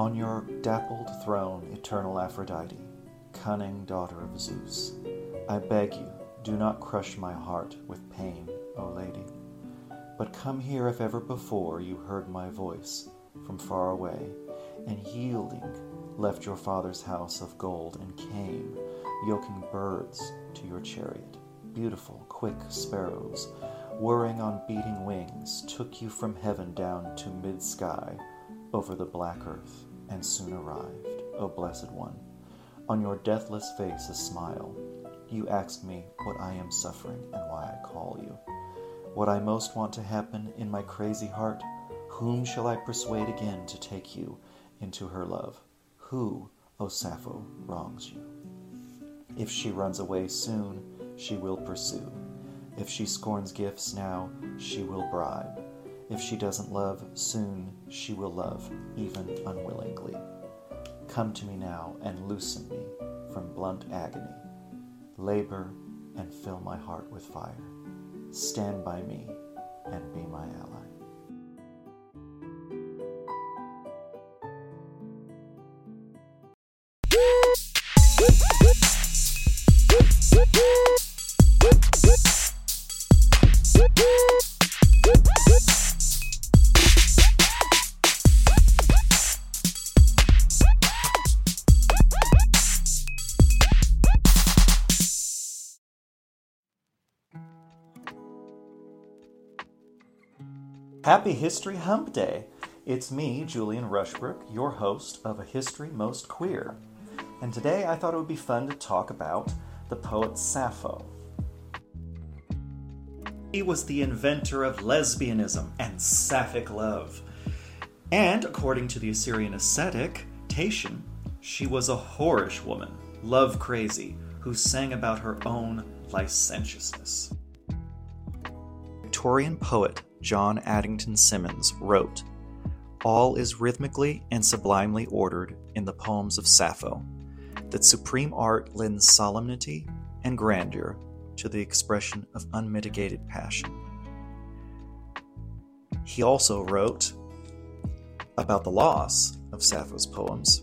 On your dappled throne, eternal Aphrodite, cunning daughter of Zeus, I beg you, do not crush my heart with pain, O lady, but come here if ever before you heard my voice from far away, and yielding left your father's house of gold and came, yoking birds to your chariot. Beautiful, quick sparrows, whirring on beating wings, took you from heaven down to mid sky over the black earth, and soon arrived, O blessed one. On your deathless face a smile. You ask me what I am suffering and why I call you. What I most want to happen in my crazy heart, whom shall I persuade again to take you into her love? Who, O Sappho, wrongs you? If she runs away soon, she will pursue. If she scorns gifts now, she will bribe. If she doesn't love soon, she will love, even unwillingly. Come to me now and loosen me from blunt agony. Labor and fill my heart with fire. Stand by me and be my ally. Happy History Hump Day! It's me, Julian Rushbrook, your host of A History Most Queer. And today I thought it would be fun to talk about the poet Sappho. He was the inventor of lesbianism and sapphic love. And according to the Assyrian ascetic, Tatian, she was a whorish woman, love crazy, who sang about her own licentiousness. Victorian poet John Addington Symonds wrote All is rhythmically and sublimely ordered in the poems of Sappho, that supreme art lends solemnity and grandeur to the expression of unmitigated passion. He also wrote about the loss of Sappho's poems.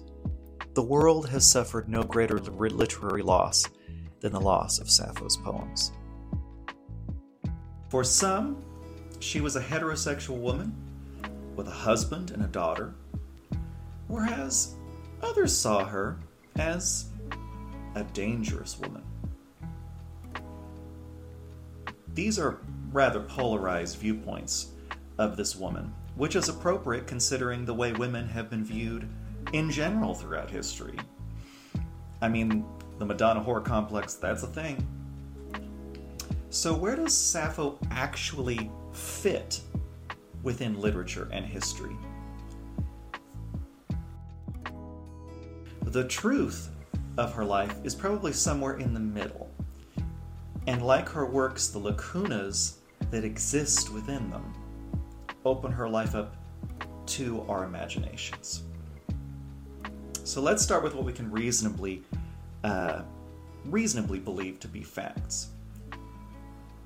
The world has suffered no greater literary loss than the loss of Sappho's poems. For some, she was a heterosexual woman with a husband and a daughter, whereas others saw her as a dangerous woman. These are rather polarized viewpoints of this woman, which is appropriate considering the way women have been viewed in general throughout history. I mean, the Madonna whore complex, that's a thing. So, where does Sappho actually fit within literature and history. The truth of her life is probably somewhere in the middle. And like her works, the lacunas that exist within them open her life up to our imaginations. So let's start with what we can reasonably uh, reasonably believe to be facts.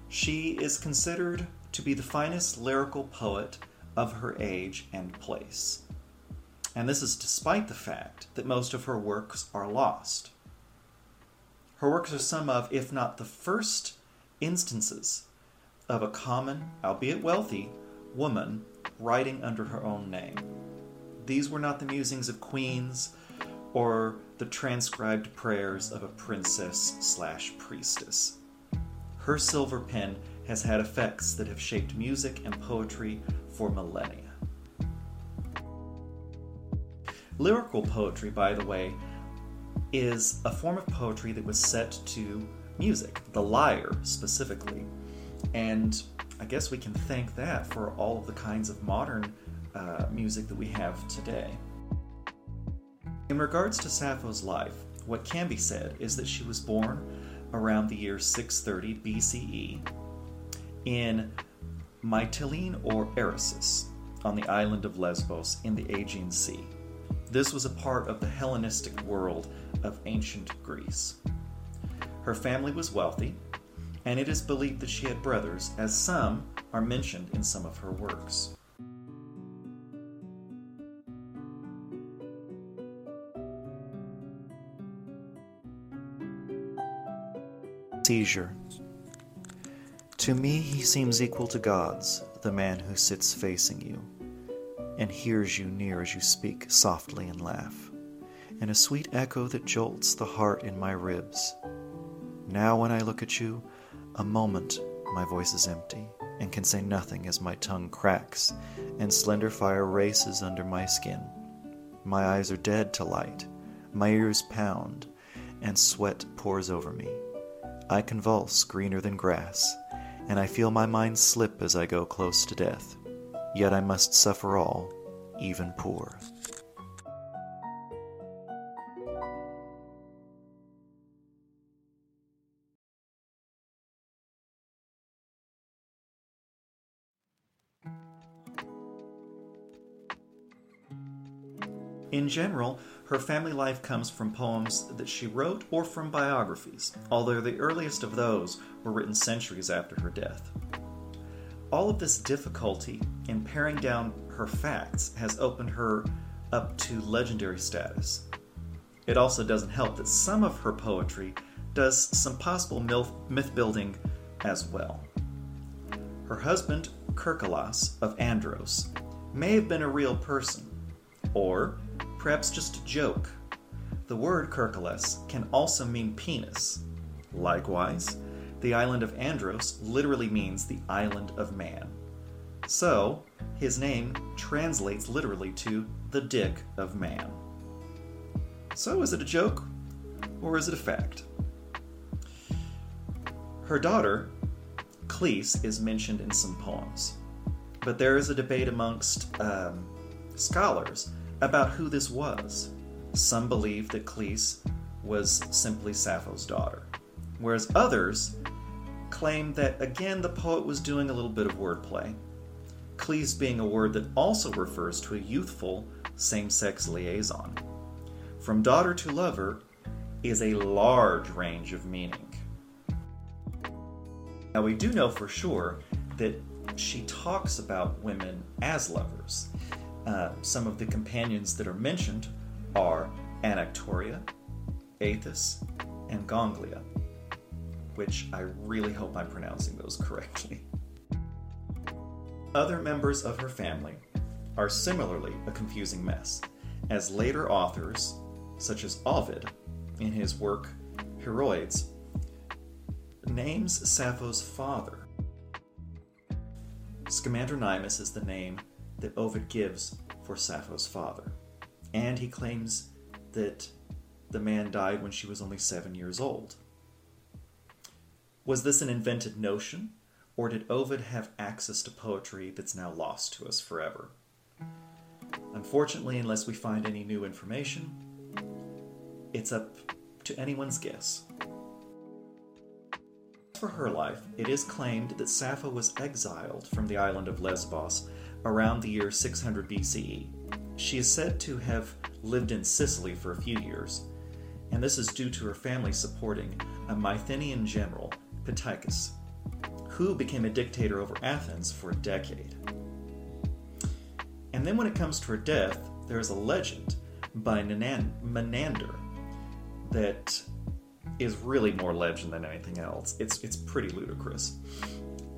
She is considered to be the finest lyrical poet of her age and place. And this is despite the fact that most of her works are lost. Her works are some of, if not the first, instances of a common, albeit wealthy, woman writing under her own name. These were not the musings of queens or the transcribed prayers of a princess slash priestess. Her silver pen has had effects that have shaped music and poetry for millennia. Lyrical poetry, by the way, is a form of poetry that was set to music, the lyre specifically. And I guess we can thank that for all of the kinds of modern uh, music that we have today. In regards to Sappho's life, what can be said is that she was born around the year 630 BCE in Mytilene or Eresus on the island of Lesbos in the Aegean Sea. This was a part of the Hellenistic world of ancient Greece. Her family was wealthy, and it is believed that she had brothers, as some are mentioned in some of her works. Seizure. To me, he seems equal to gods, the man who sits facing you, and hears you near as you speak softly and laugh, in a sweet echo that jolts the heart in my ribs. Now, when I look at you, a moment my voice is empty and can say nothing as my tongue cracks and slender fire races under my skin. My eyes are dead to light, my ears pound, and sweat pours over me. I convulse greener than grass, and I feel my mind slip as I go close to death. Yet I must suffer all, even poor. In general, her family life comes from poems that she wrote or from biographies, although the earliest of those were written centuries after her death. All of this difficulty in paring down her facts has opened her up to legendary status. It also doesn't help that some of her poetry does some possible myth building as well. Her husband, Kerkylas of Andros, may have been a real person, or perhaps just a joke. The word Kerkylas can also mean penis. Likewise, the island of Andros literally means the island of man. So, his name translates literally to the dick of man. So, is it a joke or is it a fact? Her daughter, Cleis, is mentioned in some poems, but there is a debate amongst um, scholars about who this was. Some believe that Cleis was simply Sappho's daughter, whereas others claim that again the poet was doing a little bit of wordplay. Cleis being a word that also refers to a youthful same sex liaison. From daughter to lover is a large range of meaning. Now, we do know for sure that she talks about women as lovers. Uh, some of the companions that are mentioned are Anactoria, Aethus, and Gongyla, which I really hope I'm pronouncing those correctly. Other members of her family are similarly a confusing mess, as later authors, such as Ovid, in his work Heroides, names Sappho's father. Scamandronymus is the name that Ovid gives for Sappho's father. And he claims that the man died when she was only seven years old. Was this an invented notion, or did Ovid have access to poetry that's now lost to us forever? Unfortunately, unless we find any new information, it's up to anyone's guess. For her life, it is claimed that Sappho was exiled from the island of Lesbos around the year 600 BCE. She is said to have lived in Sicily for a few years, and this is due to her family supporting a Mycenaean general, Pittacus, who became a dictator over Athens for a decade. And then when it comes to her death, there is a legend by Menander that is really more legend than anything else. It's, it's pretty ludicrous.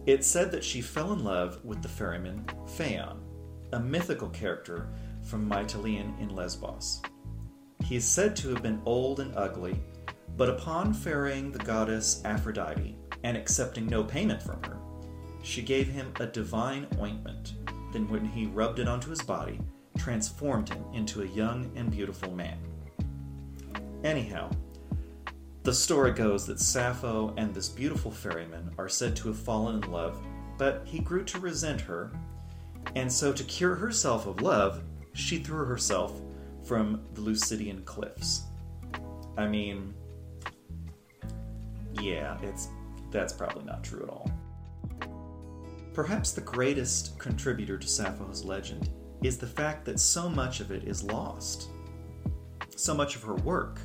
It said that she fell in love with the ferryman Phaon, a mythical character from Mytilene in Lesbos. He is said to have been old and ugly, but upon ferrying the goddess Aphrodite and accepting no payment from her, she gave him a divine ointment. Then, when he rubbed it onto his body, transformed him into a young and beautiful man. Anyhow, the story goes that Sappho and this beautiful ferryman are said to have fallen in love, but he grew to resent her, and so to cure herself of love, she threw herself from the Leucadian cliffs. I mean, yeah, it's that's probably not true at all. Perhaps the greatest contributor to Sappho's legend is the fact that so much of it is lost. So much of her work,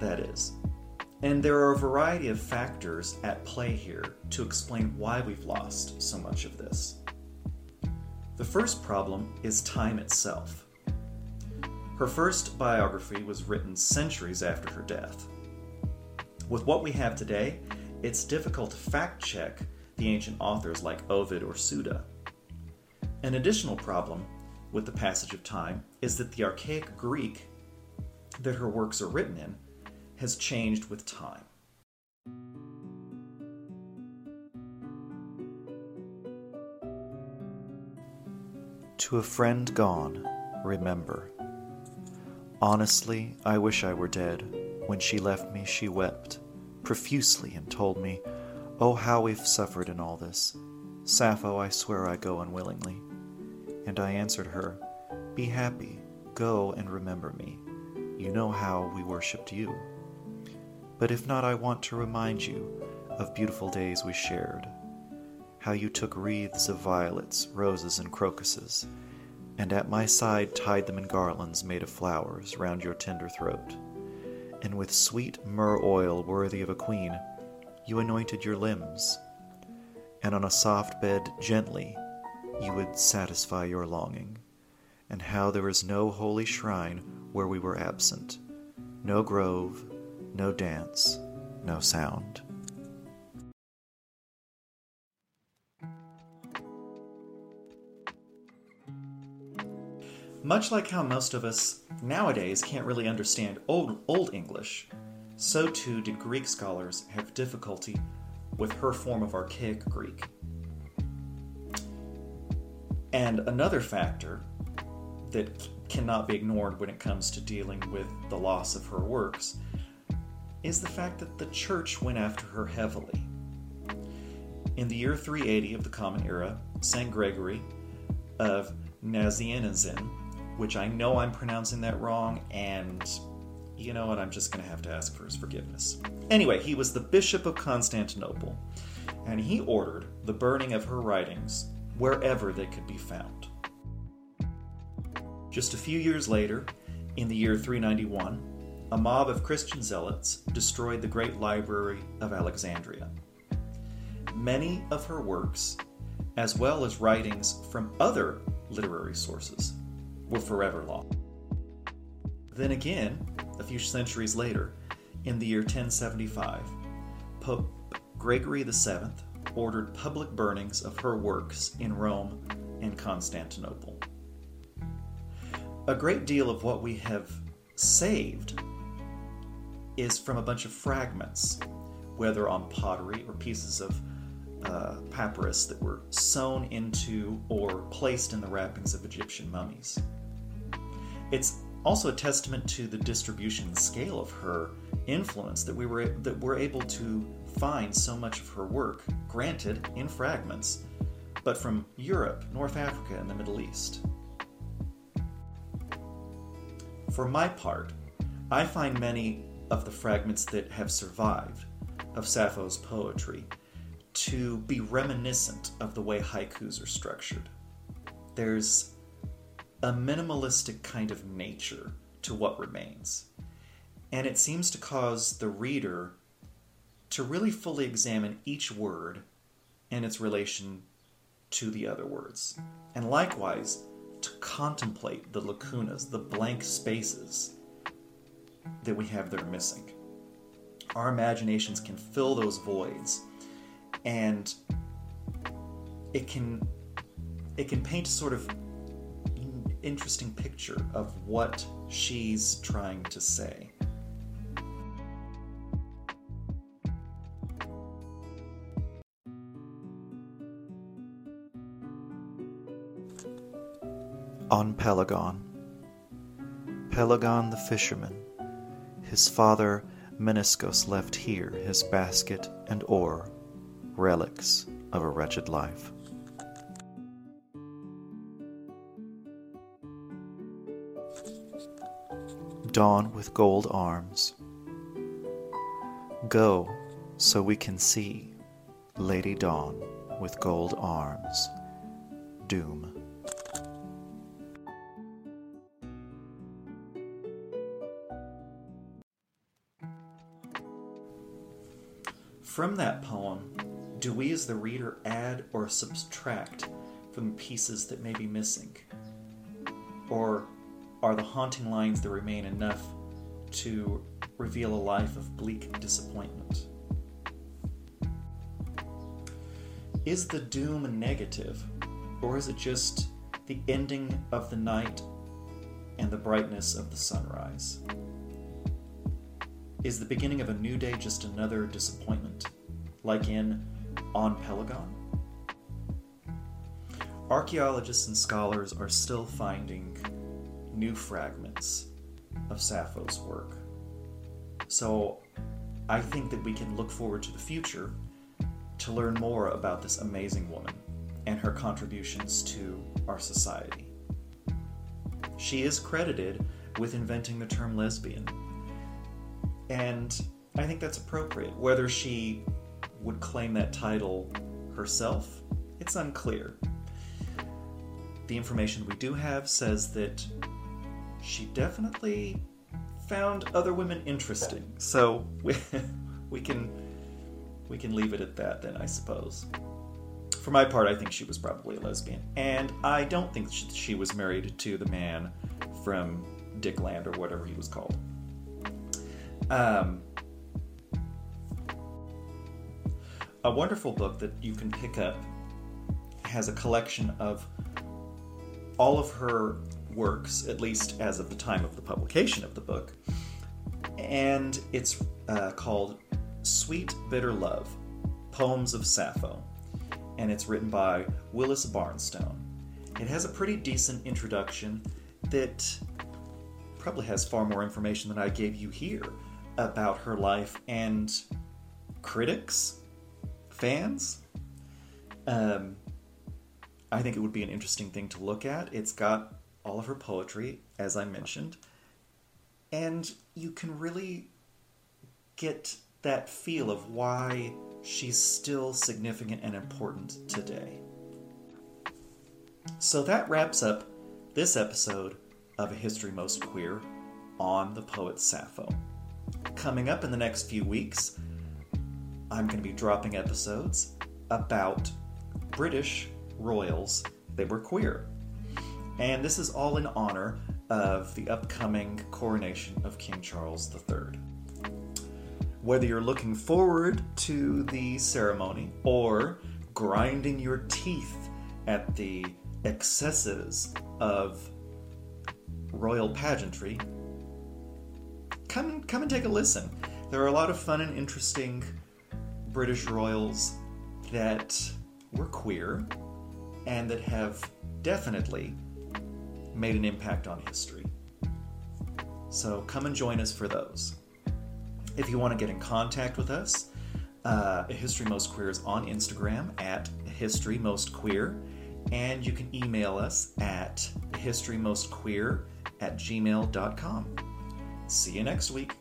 that is. And there are a variety of factors at play here to explain why we've lost so much of this. The first problem is time itself. Her first biography was written centuries after her death. With what we have today, it's difficult to fact check the ancient authors like Ovid or Suda. An additional problem with the passage of time is that the archaic Greek that her works are written in has changed with time. To a friend gone, remember. Honestly, I wish I were dead. When she left me, she wept profusely and told me, Oh, how we've suffered in all this. Sappho, I swear I go unwillingly. And I answered her, Be happy, go and remember me. You know how we worshipped you. But if not, I want to remind you of beautiful days we shared. How you took wreaths of violets, roses, and crocuses, and at my side tied them in garlands made of flowers round your tender throat and with sweet myrrh oil worthy of a queen, you anointed your limbs, and on a soft bed gently you would satisfy your longing, and how there is no holy shrine where we were absent, no grove, no dance, no sound. Much like how most of us nowadays can't really understand Old, Old English, so too did Greek scholars have difficulty with her form of archaic Greek. And another factor that cannot be ignored when it comes to dealing with the loss of her works is the fact that the church went after her heavily. In the year 380 of the Common Era, St. Gregory of Nazianzen which I know I'm pronouncing that wrong, and you know what, I'm just going to have to ask for his forgiveness. Anyway, he was the Bishop of Constantinople, and he ordered the burning of her writings wherever they could be found. Just a few years later, in the year 391, a mob of Christian zealots destroyed the great library of Alexandria. Many of her works, as well as writings from other literary sources, were forever lost. Then again, a few centuries later, in the year 1075, Pope Gregory VII ordered public burnings of her works in Rome and Constantinople. A great deal of what we have saved is from a bunch of fragments, whether on pottery or pieces of uh, papyrus that were sewn into or placed in the wrappings of Egyptian mummies. It's also a testament to the distribution scale of her influence that we were that we're able to find so much of her work, granted in fragments, but from Europe, North Africa, and the Middle East. For my part, I find many of the fragments that have survived of Sappho's poetry to be reminiscent of the way haikus are structured. There's a minimalistic kind of nature to what remains. And it seems to cause the reader to really fully examine each word and its relation to the other words. And likewise, to contemplate the lacunas, the blank spaces that we have that are missing. Our imaginations can fill those voids and it can it can paint a sort of interesting picture of what she's trying to say. On Pelagon. Pelagon the fisherman. His father Meniscus left here his basket and oar, relics of a wretched life. Dawn with gold arms. Go, so we can see Lady Dawn with gold arms. Doom. From that poem, do we as the reader add or subtract from the pieces that may be missing? Or are the haunting lines that remain enough to reveal a life of bleak disappointment? is the doom negative, or is it just the ending of the night and the brightness of the sunrise? Is the beginning of a new day just another disappointment, like in On Pelagon? Archaeologists and scholars are still finding new fragments of Sappho's work. So I think that we can look forward to the future to learn more about this amazing woman and her contributions to our society. She is credited with inventing the term lesbian. And I think that's appropriate. Whether she would claim that title herself, it's unclear. The information we do have says that she definitely found other women interesting. So we, we can we can leave it at that then, I suppose. For my part, I think she was probably a lesbian, and I don't think she was married to the man from Dickland or whatever he was called. Um, a wonderful book that you can pick up has a collection of all of her works, at least as of the time of the publication of the book, and it's uh, called Sweet Bitter Love Poems of Sappho, and it's written by Willis Barnstone. It has a pretty decent introduction that probably has far more information than I gave you here about her life and critics, fans. Um, I think it would be an interesting thing to look at. It's got all of her poetry, as I mentioned, and you can really get that feel of why she's still significant and important today. So that wraps up this episode of A History Most Queer on the poet Sappho. Coming up in the next few weeks, I'm going to be dropping episodes about British royals that were queer. And this is all in honor of the upcoming coronation of King Charles III. Whether you're looking forward to the ceremony or grinding your teeth at the excesses of royal pageantry, come come and take a listen. There are a lot of fun and interesting British royals that were queer and that have definitely made an impact on history. So come and join us for those. If you want to get in contact with us, uh, History Most Queer is on Instagram at History Most Queer, and you can email us at historymostqueer at gmail.com. See you next week.